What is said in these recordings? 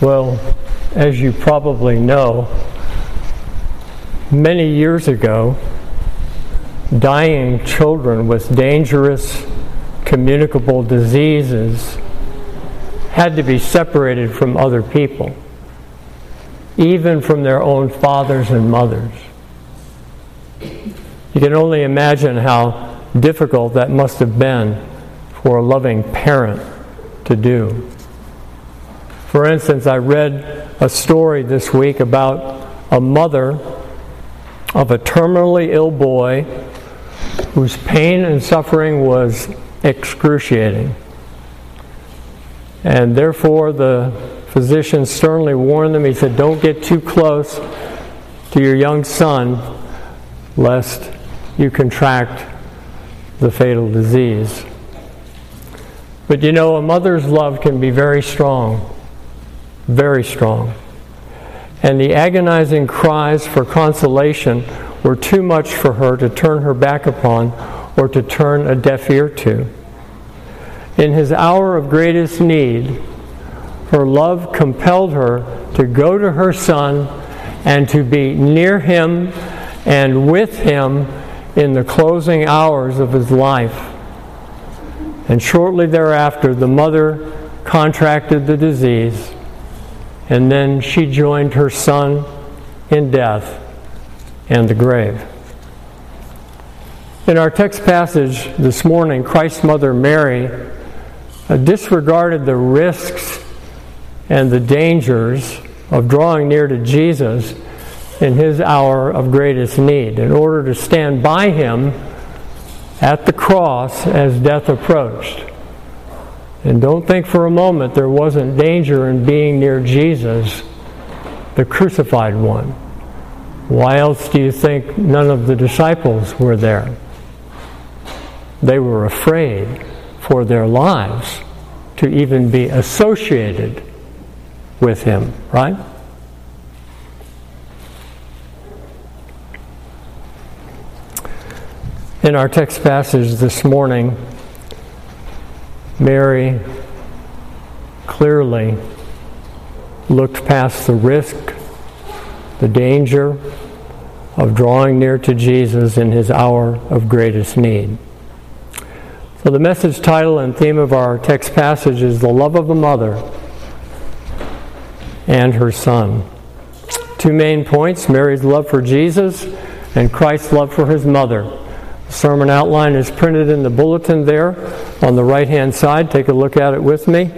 Well, as you probably know, many years ago, dying children with dangerous communicable diseases had to be separated from other people, even from their own fathers and mothers. You can only imagine how difficult that must have been for a loving parent to do. For instance, I read a story this week about a mother of a terminally ill boy whose pain and suffering was excruciating. And therefore, the physician sternly warned them. He said, Don't get too close to your young son, lest you contract the fatal disease. But you know, a mother's love can be very strong very strong. And the agonizing cries for consolation were too much for her to turn her back upon or to turn a deaf ear to. In his hour of greatest need, her love compelled her to go to her son and to be near him and with him in the closing hours of his life. And shortly thereafter, the mother contracted the disease and then she joined her son in death and the grave. In our text passage this morning, Christ's mother Mary uh, disregarded the risks and the dangers of drawing near to Jesus in his hour of greatest need in order to stand by him at the cross as death approached. And don't think for a moment there wasn't danger in being near Jesus, the crucified one. Why else do you think none of the disciples were there? They were afraid for their lives to even be associated with him, right? In our text passage this morning, Mary clearly looked past the risk, the danger of drawing near to Jesus in his hour of greatest need. So, the message title and theme of our text passage is The Love of a Mother and Her Son. Two main points Mary's love for Jesus and Christ's love for his mother. Sermon outline is printed in the bulletin there on the right hand side. Take a look at it with me.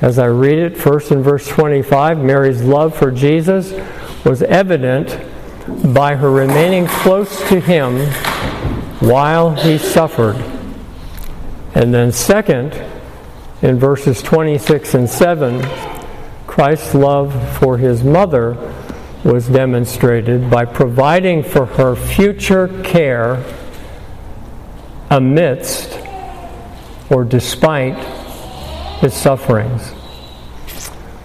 As I read it, first in verse 25, Mary's love for Jesus was evident by her remaining close to him while he suffered. And then, second, in verses 26 and 7, Christ's love for his mother was demonstrated by providing for her future care amidst or despite his sufferings.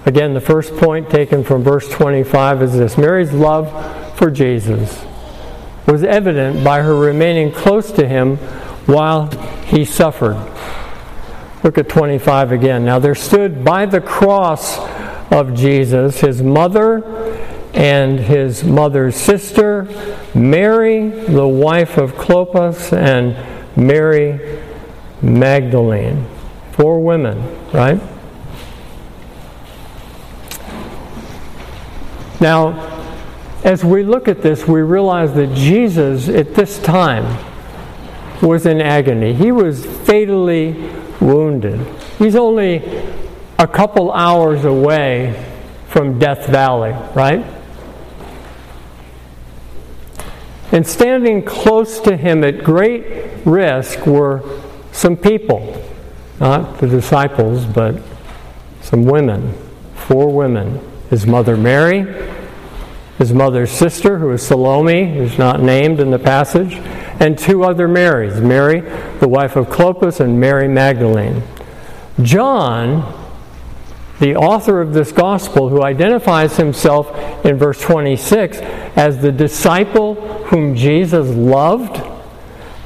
Again, the first point taken from verse 25 is this Mary's love for Jesus was evident by her remaining close to him while he suffered. Look at 25 again. Now there stood by the cross of Jesus his mother and his mother's sister, Mary, the wife of Clopas, and Mary Magdalene. Four women, right? Now, as we look at this, we realize that Jesus at this time was in agony. He was fatally wounded. He's only a couple hours away from Death Valley, right? And standing close to him at great risk were some people, not the disciples, but some women, four women. His mother Mary, his mother's sister, who is Salome, who's not named in the passage, and two other Marys Mary, the wife of Clopas, and Mary Magdalene. John, the author of this gospel, who identifies himself in verse 26 as the disciple whom Jesus loved,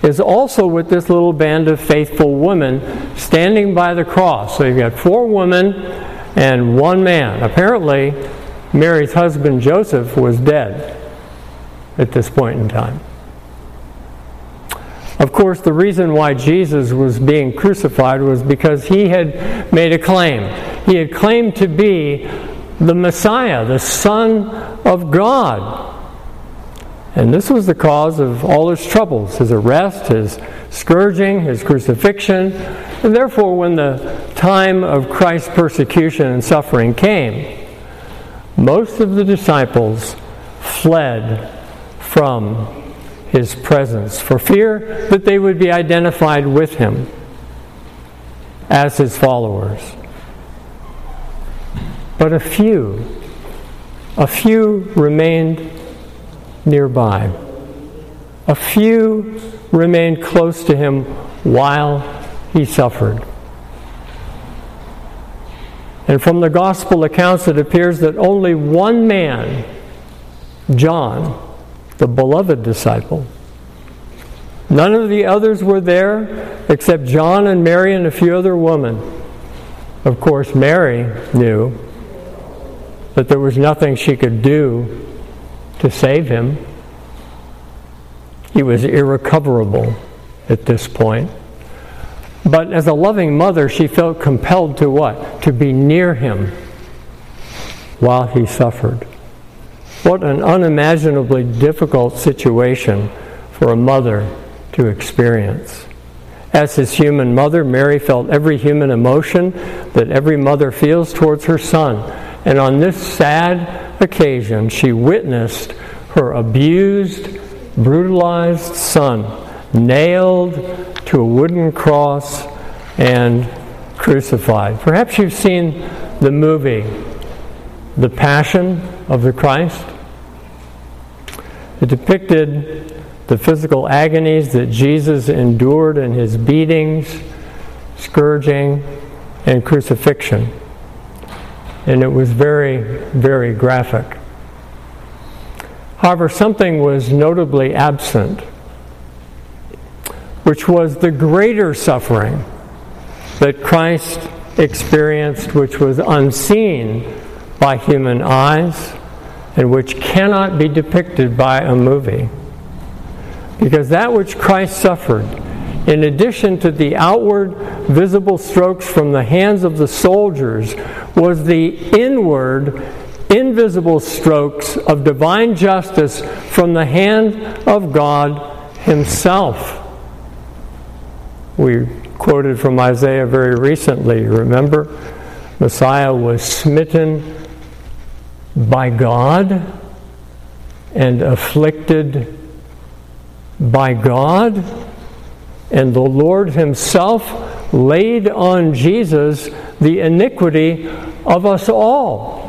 is also with this little band of faithful women standing by the cross. So you've got four women and one man. Apparently, Mary's husband Joseph was dead at this point in time. Of course, the reason why Jesus was being crucified was because he had made a claim. He had claimed to be the Messiah, the Son of God. And this was the cause of all his troubles his arrest, his scourging, his crucifixion. And therefore, when the time of Christ's persecution and suffering came, most of the disciples fled from his presence for fear that they would be identified with him as his followers. But a few, a few remained nearby. A few remained close to him while he suffered. And from the gospel accounts, it appears that only one man, John, the beloved disciple. None of the others were there except John and Mary and a few other women. Of course, Mary knew that there was nothing she could do to save him. He was irrecoverable at this point. But as a loving mother, she felt compelled to what? To be near him while he suffered. What an unimaginably difficult situation for a mother to experience. As his human mother, Mary felt every human emotion that every mother feels towards her son. And on this sad occasion, she witnessed her abused, brutalized son nailed to a wooden cross and crucified. Perhaps you've seen the movie, The Passion of the Christ. It depicted the physical agonies that Jesus endured in his beatings, scourging, and crucifixion. And it was very, very graphic. However, something was notably absent, which was the greater suffering that Christ experienced, which was unseen by human eyes and which cannot be depicted by a movie. Because that which Christ suffered, in addition to the outward visible strokes from the hands of the soldiers, was the inward invisible strokes of divine justice from the hand of God Himself. We quoted from Isaiah very recently, remember? Messiah was smitten by God and afflicted by God, and the Lord Himself laid on Jesus the iniquity of us all.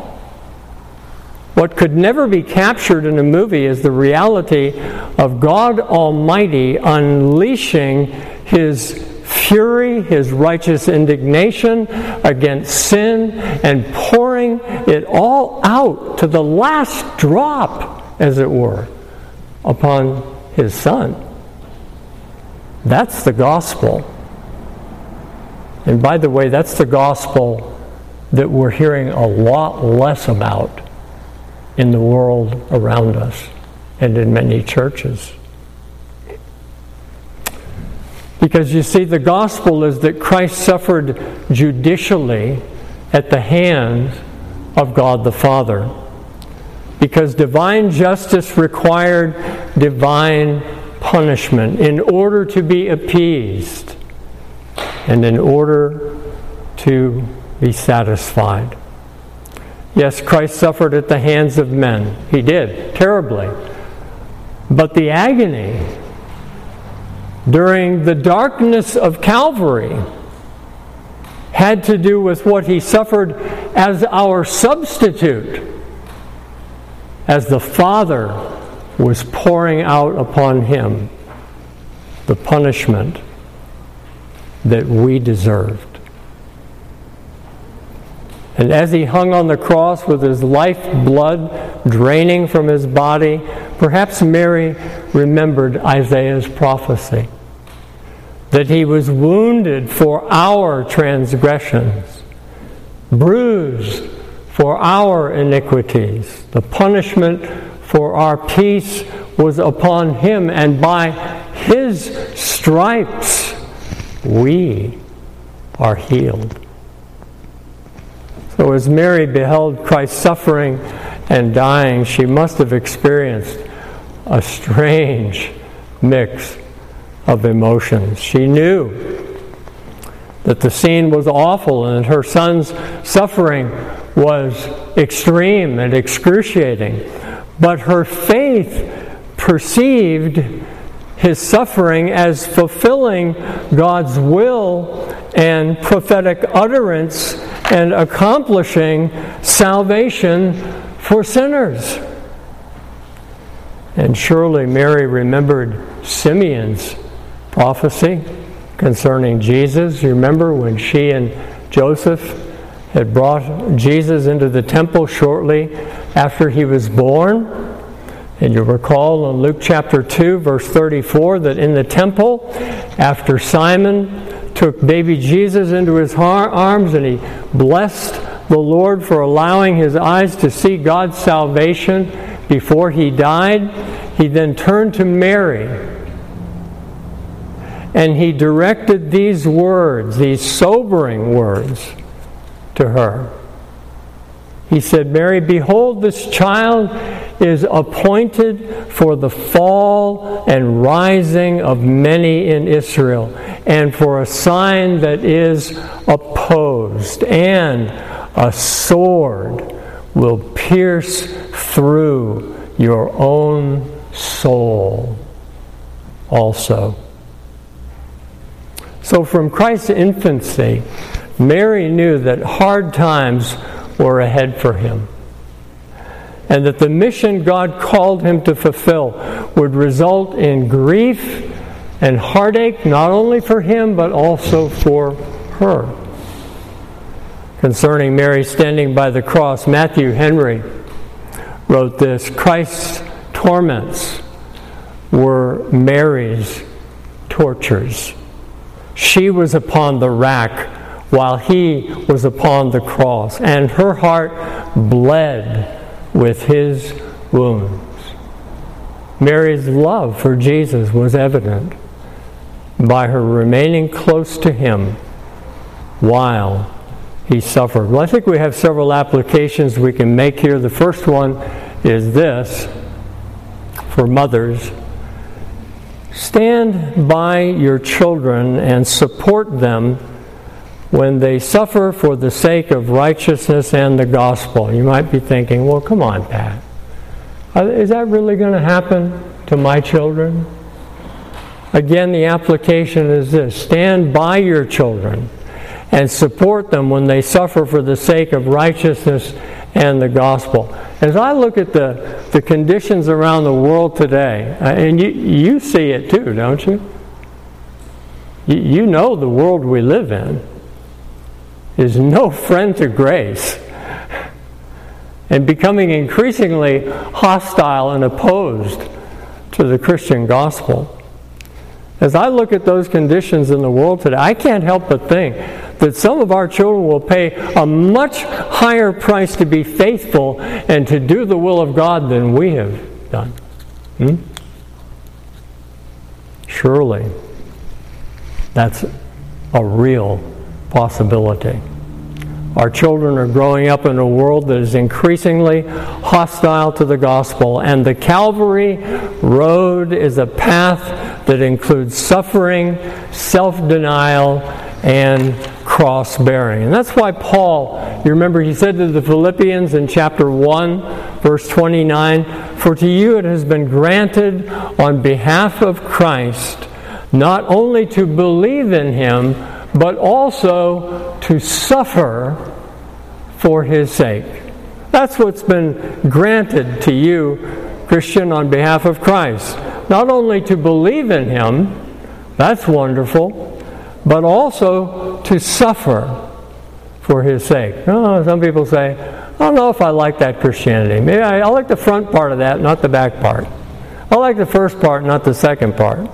What could never be captured in a movie is the reality of God Almighty unleashing His fury, his righteous indignation against sin, and pouring it all out to the last drop, as it were, upon his son. That's the gospel. And by the way, that's the gospel that we're hearing a lot less about in the world around us and in many churches. Because you see, the gospel is that Christ suffered judicially at the hands of God the Father. Because divine justice required divine punishment in order to be appeased and in order to be satisfied. Yes, Christ suffered at the hands of men. He did, terribly. But the agony during the darkness of Calvary had to do with what he suffered as our substitute, as the Father was pouring out upon him the punishment that we deserved. And as he hung on the cross with his life blood draining from his body, perhaps Mary remembered Isaiah's prophecy that he was wounded for our transgressions, bruised for our iniquities. The punishment for our peace was upon him, and by his stripes we are healed. So, as Mary beheld Christ suffering and dying, she must have experienced a strange mix of emotions. She knew that the scene was awful and that her son's suffering was extreme and excruciating. But her faith perceived his suffering as fulfilling God's will and prophetic utterance and accomplishing salvation for sinners. And surely Mary remembered Simeon's prophecy concerning Jesus. You remember when she and Joseph had brought Jesus into the temple shortly after he was born? And you recall in Luke chapter 2, verse 34, that in the temple, after Simon took baby Jesus into his arms and he blessed the Lord for allowing his eyes to see God's salvation before he died, he then turned to Mary and he directed these words, these sobering words, to her. He said, Mary, behold, this child is appointed for the fall and rising of many in Israel, and for a sign that is opposed, and a sword will pierce through your own soul also. So, from Christ's infancy, Mary knew that hard times were ahead for him, and that the mission God called him to fulfill would result in grief and heartache, not only for him, but also for her. Concerning Mary standing by the cross, Matthew Henry wrote this Christ's torments were Mary's tortures. She was upon the rack while he was upon the cross, and her heart bled with his wounds. Mary's love for Jesus was evident by her remaining close to him while he suffered. Well, I think we have several applications we can make here. The first one is this for mothers Stand by your children and support them when they suffer for the sake of righteousness and the gospel. You might be thinking, well, come on, Pat. Is that really going to happen to my children? Again, the application is this stand by your children and support them when they suffer for the sake of righteousness and the gospel. As I look at the, the conditions around the world today, uh, and you, you see it too, don't you? You know the world we live in is no friend to grace and becoming increasingly hostile and opposed to the Christian gospel. As I look at those conditions in the world today, I can't help but think that some of our children will pay a much higher price to be faithful and to do the will of God than we have done. Hmm? Surely, that's a real possibility. Our children are growing up in a world that is increasingly hostile to the gospel, and the Calvary Road is a path that includes suffering, self denial, and cross bearing. And that's why Paul, you remember, he said to the Philippians in chapter 1, verse 29 For to you it has been granted on behalf of Christ not only to believe in him, but also to suffer for his sake. That's what's been granted to you, Christian, on behalf of Christ. Not only to believe in him, that's wonderful, but also to suffer for his sake. Oh, some people say, I don't know if I like that Christianity. Maybe I, I like the front part of that, not the back part. I like the first part, not the second part.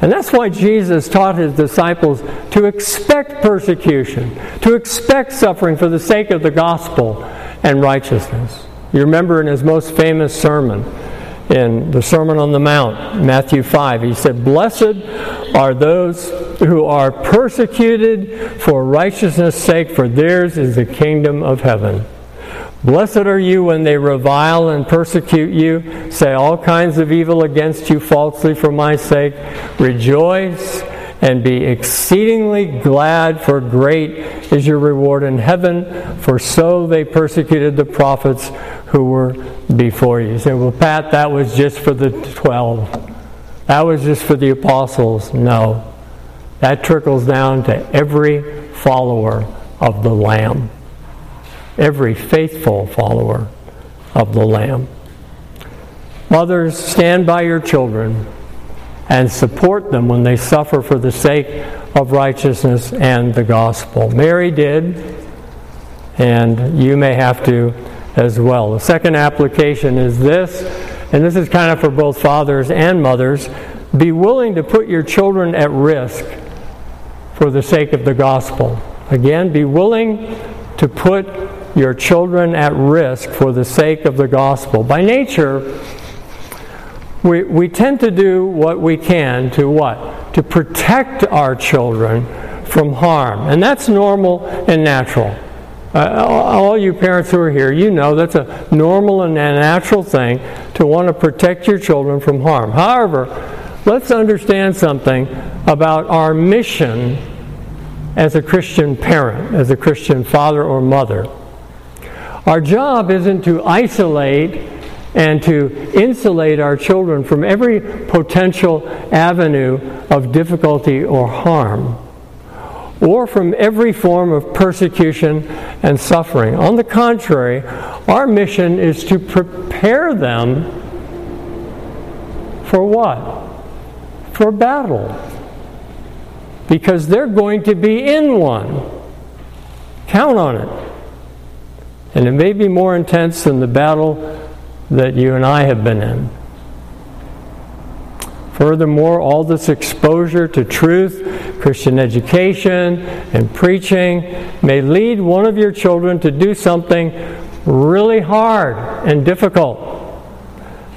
And that's why Jesus taught his disciples to expect persecution, to expect suffering for the sake of the gospel and righteousness. You remember in his most famous sermon, in the Sermon on the Mount, Matthew 5, he said, Blessed are those who are persecuted for righteousness' sake, for theirs is the kingdom of heaven. Blessed are you when they revile and persecute you, say all kinds of evil against you falsely for my sake. Rejoice and be exceedingly glad, for great is your reward in heaven, for so they persecuted the prophets who were before you. Say, well, Pat, that was just for the 12. That was just for the apostles. No. That trickles down to every follower of the Lamb every faithful follower of the Lamb. Mothers, stand by your children and support them when they suffer for the sake of righteousness and the gospel. Mary did, and you may have to as well. The second application is this, and this is kind of for both fathers and mothers be willing to put your children at risk for the sake of the gospel. Again, be willing to put your children at risk for the sake of the gospel. By nature, we, we tend to do what we can to what? To protect our children from harm. And that's normal and natural. Uh, all you parents who are here, you know that's a normal and a natural thing to want to protect your children from harm. However, let's understand something about our mission as a Christian parent, as a Christian father or mother. Our job isn't to isolate and to insulate our children from every potential avenue of difficulty or harm, or from every form of persecution and suffering. On the contrary, our mission is to prepare them for what? For battle. Because they're going to be in one. Count on it. And it may be more intense than the battle that you and I have been in. Furthermore, all this exposure to truth, Christian education, and preaching may lead one of your children to do something really hard and difficult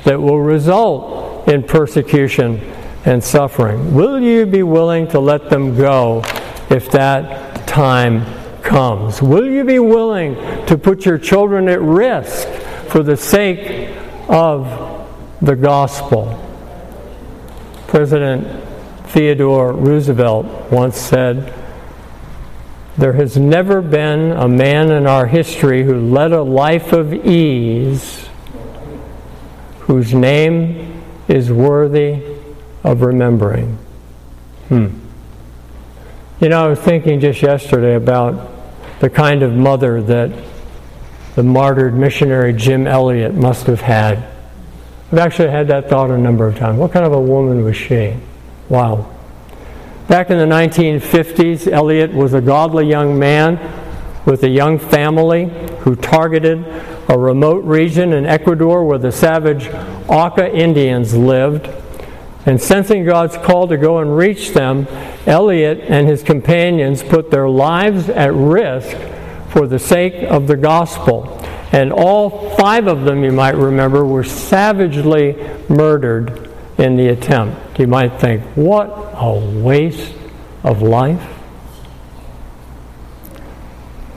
that will result in persecution and suffering. Will you be willing to let them go if that time comes? Will you be willing to put your children at risk for the sake of the gospel? President Theodore Roosevelt once said, There has never been a man in our history who led a life of ease whose name is worthy of remembering. Hmm. You know, I was thinking just yesterday about the kind of mother that the martyred missionary Jim Elliot must have had. I've actually had that thought a number of times. What kind of a woman was she? Wow. Back in the 1950s, Elliot was a godly young man with a young family who targeted a remote region in Ecuador where the savage Auca Indians lived. And sensing God's call to go and reach them, Elliot and his companions put their lives at risk for the sake of the gospel. And all five of them, you might remember, were savagely murdered in the attempt. You might think, what a waste of life.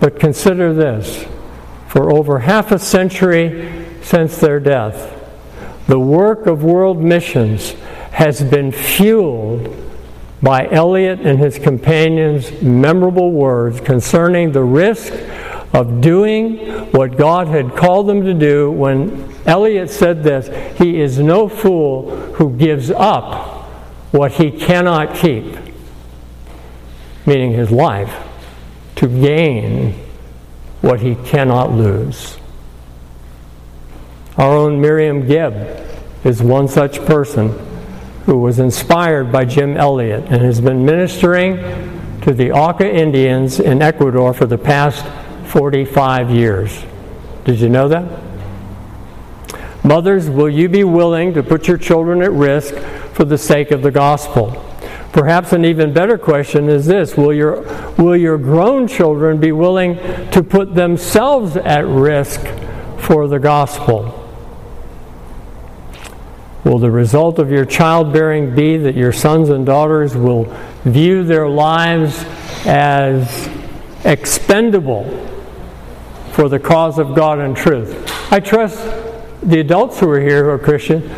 But consider this for over half a century since their death, the work of world missions has been fueled by Elliot and his companions' memorable words concerning the risk of doing what God had called them to do when Elliot said this He is no fool who gives up what he cannot keep, meaning his life, to gain what he cannot lose. Our own Miriam Gibb is one such person who was inspired by Jim Elliot and has been ministering to the Auca Indians in Ecuador for the past 45 years. Did you know that? Mothers, will you be willing to put your children at risk for the sake of the gospel? Perhaps an even better question is this Will your, will your grown children be willing to put themselves at risk for the gospel? Will the result of your childbearing be that your sons and daughters will view their lives as expendable for the cause of God and truth? I trust the adults who are here who are Christian,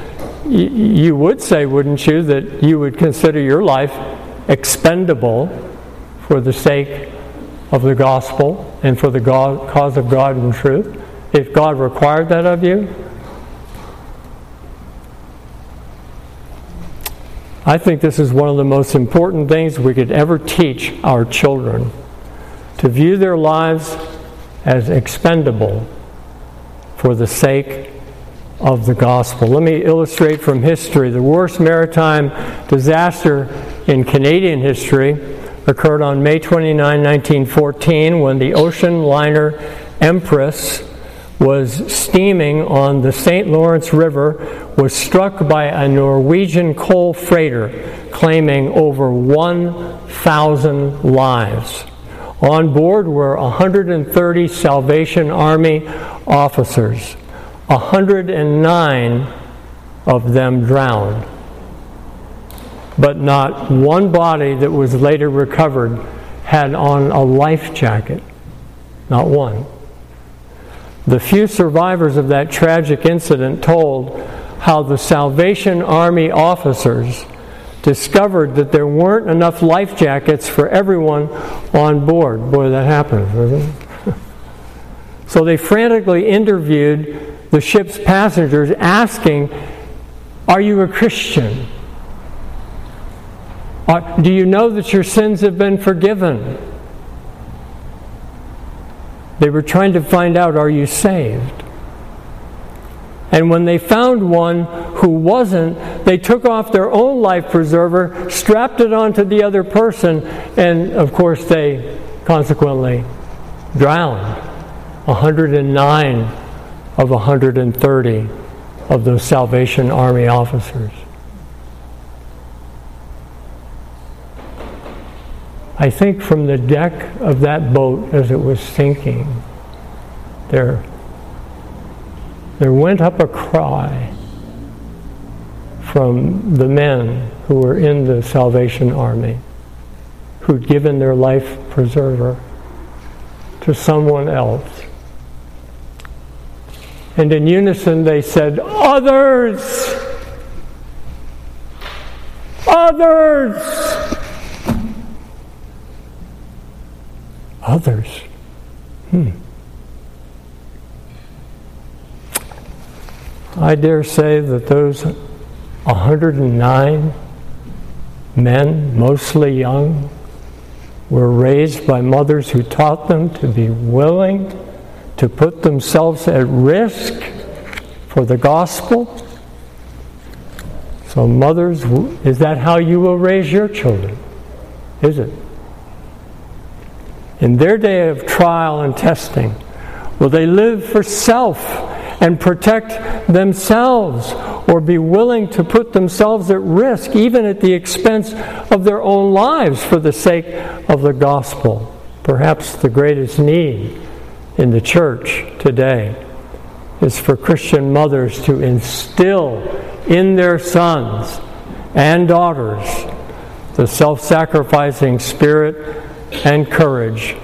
you would say, wouldn't you, that you would consider your life expendable for the sake of the gospel and for the God, cause of God and truth? If God required that of you? I think this is one of the most important things we could ever teach our children to view their lives as expendable for the sake of the gospel. Let me illustrate from history. The worst maritime disaster in Canadian history occurred on May 29, 1914, when the ocean liner Empress was steaming on the St. Lawrence River was struck by a Norwegian coal freighter claiming over 1,000 lives. On board were 130 Salvation Army officers. 109 of them drowned. But not one body that was later recovered had on a life jacket. Not one. The few survivors of that tragic incident told how the Salvation Army officers discovered that there weren't enough life jackets for everyone on board. Boy, that happened. so they frantically interviewed the ship's passengers, asking, Are you a Christian? Do you know that your sins have been forgiven? They were trying to find out are you saved? And when they found one who wasn't, they took off their own life preserver, strapped it onto the other person, and of course they consequently drowned. 109 of 130 of those Salvation Army officers. I think from the deck of that boat as it was sinking, there, there went up a cry from the men who were in the Salvation Army, who'd given their life preserver to someone else. And in unison they said, Others! Others! Others. Hmm. I dare say that those 109 men, mostly young, were raised by mothers who taught them to be willing to put themselves at risk for the gospel. So, mothers, is that how you will raise your children? Is it? In their day of trial and testing? Will they live for self and protect themselves or be willing to put themselves at risk, even at the expense of their own lives, for the sake of the gospel? Perhaps the greatest need in the church today is for Christian mothers to instill in their sons and daughters the self sacrificing spirit and courage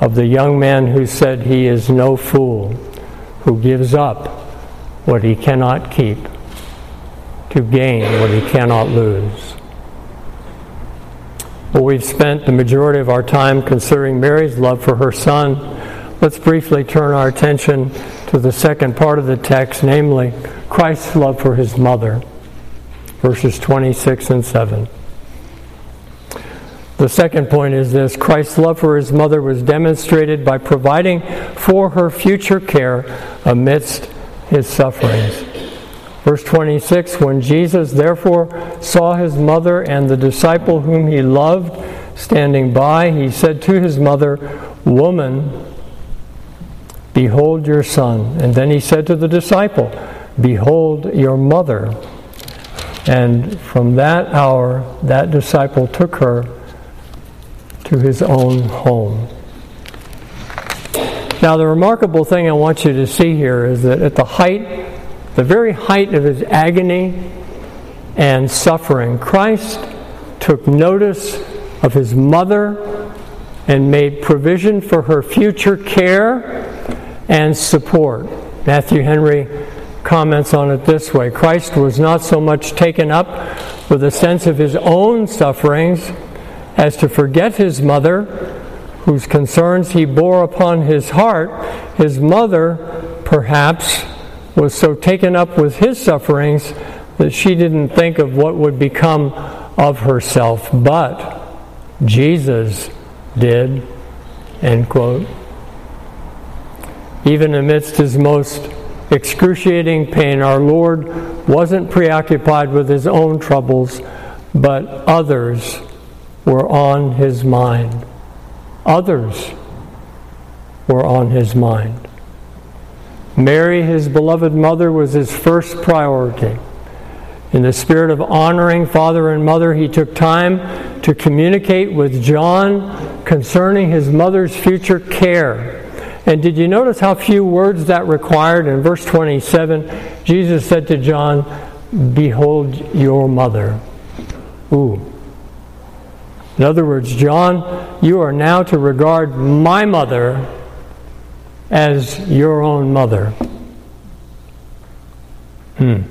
of the young man who said he is no fool, who gives up what he cannot keep to gain what he cannot lose. Well, we've spent the majority of our time considering Mary's love for her son. Let's briefly turn our attention to the second part of the text, namely Christ's love for his mother, verses 26 and 7. The second point is this Christ's love for his mother was demonstrated by providing for her future care amidst his sufferings. Verse 26 When Jesus therefore saw his mother and the disciple whom he loved standing by, he said to his mother, Woman, behold your son. And then he said to the disciple, Behold your mother. And from that hour, that disciple took her to his own home. Now, the remarkable thing I want you to see here is that at the height, the very height of his agony and suffering, Christ took notice of his mother and made provision for her future care and support. Matthew Henry comments on it this way Christ was not so much taken up with a sense of his own sufferings as to forget his mother, whose concerns he bore upon his heart. His mother, perhaps, was so taken up with his sufferings that she didn't think of what would become of herself. But Jesus did. End quote. Even amidst his most excruciating pain, our Lord wasn't preoccupied with his own troubles, but others were on his mind. Others were on his mind. Mary, his beloved mother, was his first priority. In the spirit of honoring father and mother, he took time to communicate with John concerning his mother's future care. And did you notice how few words that required? In verse 27, Jesus said to John, Behold your mother. Ooh. In other words, John, you are now to regard my mother as your own mother. Hmm.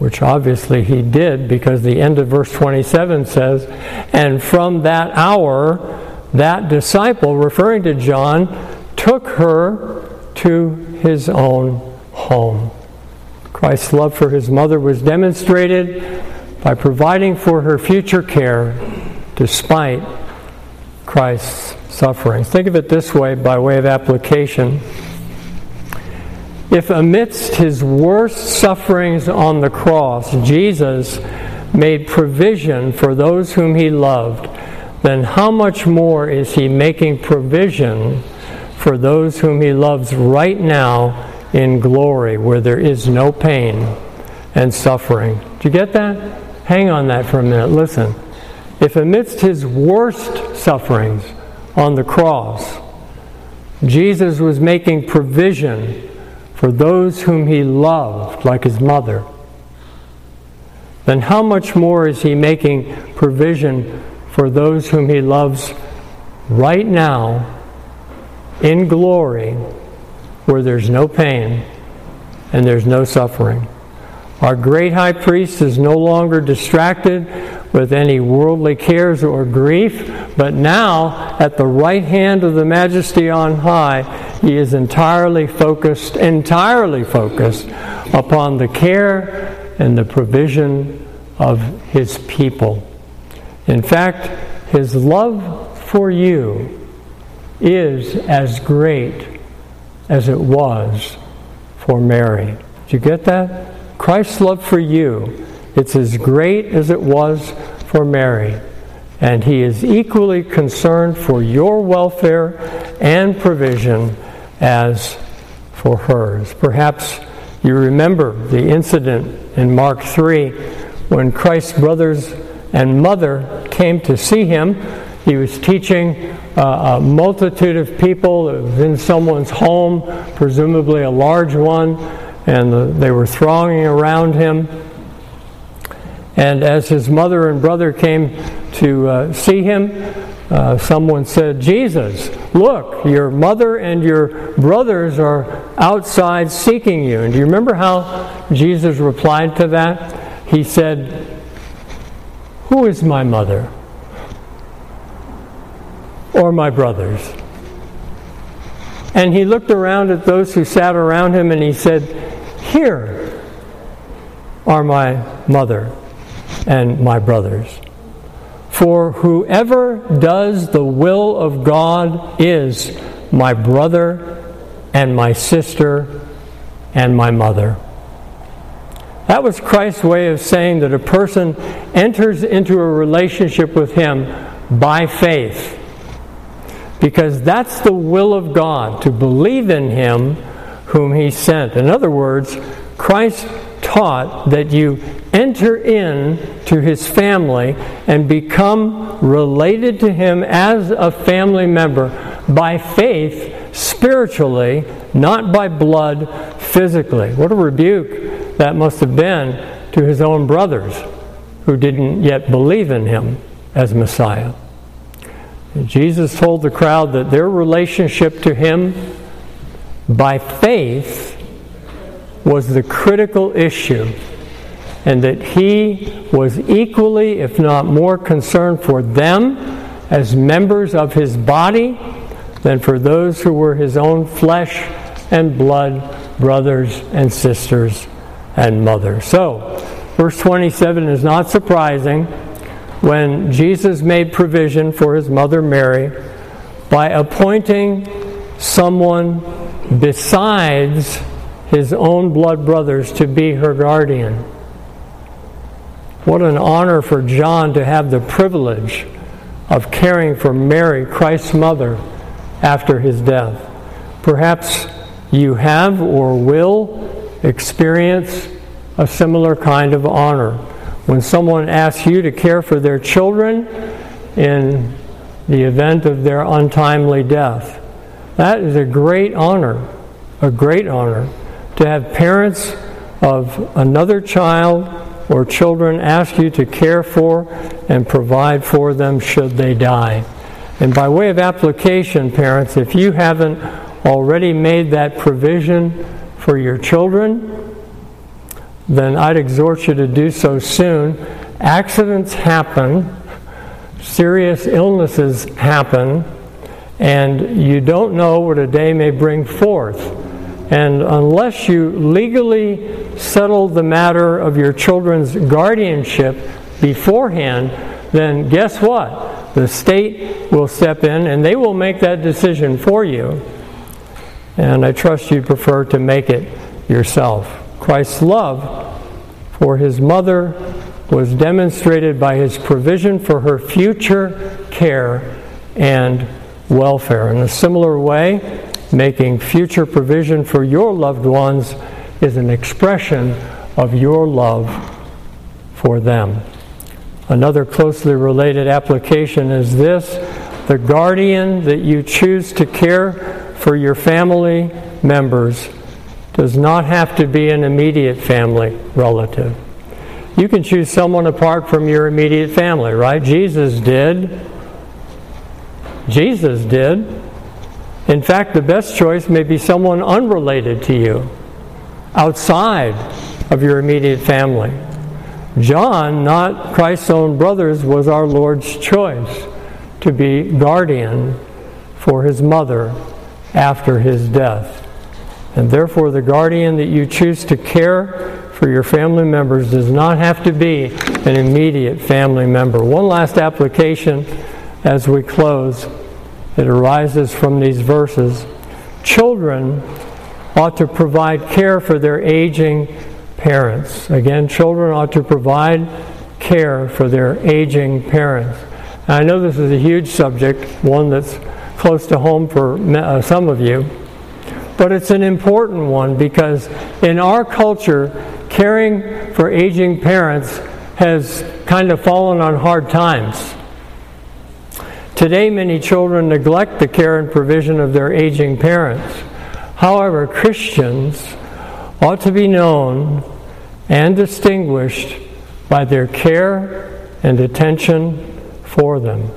Which obviously he did because the end of verse 27 says, And from that hour, that disciple, referring to John, took her to his own home. Christ's love for his mother was demonstrated by providing for her future care despite Christ's suffering. Think of it this way by way of application. If amidst his worst sufferings on the cross, Jesus made provision for those whom he loved, then how much more is he making provision for those whom he loves right now in glory where there is no pain and suffering. Do you get that? Hang on that for a minute. Listen. If amidst his worst sufferings on the cross, Jesus was making provision for those whom he loved, like his mother, then how much more is he making provision for those whom he loves right now in glory where there's no pain and there's no suffering. Our great high priest is no longer distracted with any worldly cares or grief, but now at the right hand of the majesty on high, he is entirely focused, entirely focused upon the care and the provision of his people. In fact, his love for you is as great as it was for Mary. Do you get that? Christ's love for you, it's as great as it was for Mary. And he is equally concerned for your welfare and provision as for hers. Perhaps you remember the incident in Mark 3 when Christ's brothers and mother came to see him. He was teaching uh, a multitude of people. In someone's home, presumably a large one, and the, they were thronging around him. And as his mother and brother came to uh, see him, uh, someone said, Jesus, look, your mother and your brothers are outside seeking you. And do you remember how Jesus replied to that? He said, Who is my mother? or my brothers. And he looked around at those who sat around him and he said, Here are my mother and my brothers. For whoever does the will of God is my brother and my sister and my mother. That was Christ's way of saying that a person enters into a relationship with Him by faith because that's the will of God to believe in Him whom He sent. In other words, Christ taught that you enter in to his family and become related to him as a family member by faith spiritually, not by blood physically. What a rebuke that must have been to his own brothers who didn't yet believe in him as Messiah. Jesus told the crowd that their relationship to him by faith was the critical issue and that he was equally, if not more, concerned for them as members of his body than for those who were his own flesh and blood brothers and sisters and mothers. So, verse 27 is not surprising when Jesus made provision for his mother Mary by appointing someone besides his own blood brothers to be her guardian. What an honor for John to have the privilege of caring for Mary, Christ's mother, after his death. Perhaps you have or will experience a similar kind of honor. When someone asks you to care for their children in the event of their untimely death, that is a great honor, a great honor to have parents of another child or children ask you to care for and provide for them should they die. And by way of application, parents, if you haven't already made that provision for your children, then I'd exhort you to do so soon. Accidents happen, serious illnesses happen, and you don't know what a day may bring forth. And unless you legally settle the matter of your children's guardianship beforehand, then guess what? The state will step in and they will make that decision for you and I trust you prefer to make it yourself. Christ's love for his mother was demonstrated by his provision for her future care and welfare. In a similar way, making future provision for your loved ones is an expression of your love for them. Another closely related application is this the guardian that you choose to care for your family members does not have to be an immediate family relative. You can choose someone apart from your immediate family, right? Jesus did. Jesus did. In fact, the best choice may be someone unrelated to you, outside of your immediate family. John, not Christ's own brothers, was our Lord's choice to be guardian for his mother after his death. And therefore, the guardian that you choose to care for your family members does not have to be an immediate family member. One last application as we close it arises from these verses. Children ought to provide care for their aging parents. Again, children ought to provide care for their aging parents. And I know this is a huge subject, one that's close to home for uh, some of you. But it's an important one because in our culture, caring for aging parents has kind of fallen on hard times. Today, many children neglect the care and provision of their aging parents. However, Christians ought to be known and distinguished by their care and attention for them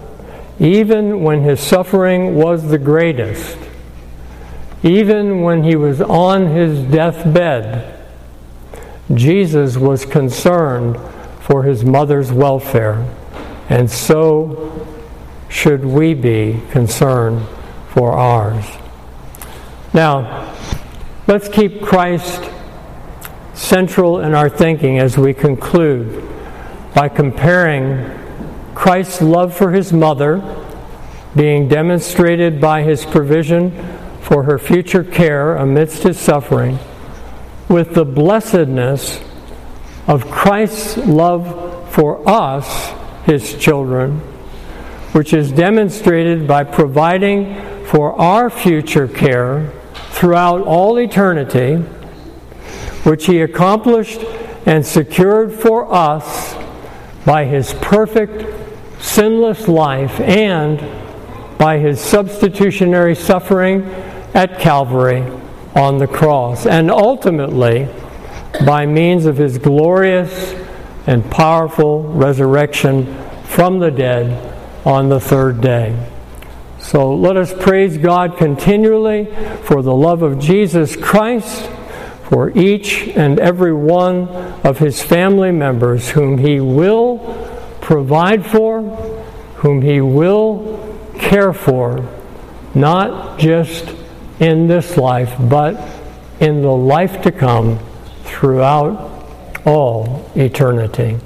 even when his suffering was the greatest, even when he was on his deathbed, Jesus was concerned for his mother's welfare, and so should we be concerned for ours. Now, let's keep Christ central in our thinking as we conclude by comparing Christ's love for his mother, being demonstrated by his provision for her future care amidst his suffering, with the blessedness of Christ's love for us, his children, which is demonstrated by providing for our future care throughout all eternity, which he accomplished and secured for us by his perfect, sinless life and by his substitutionary suffering at Calvary on the cross, and ultimately by means of his glorious and powerful resurrection from the dead on the third day. So let us praise God continually for the love of Jesus Christ, for each and every one of his family members whom he will provide for, whom he will care for, not just in this life, but in the life to come throughout all eternity.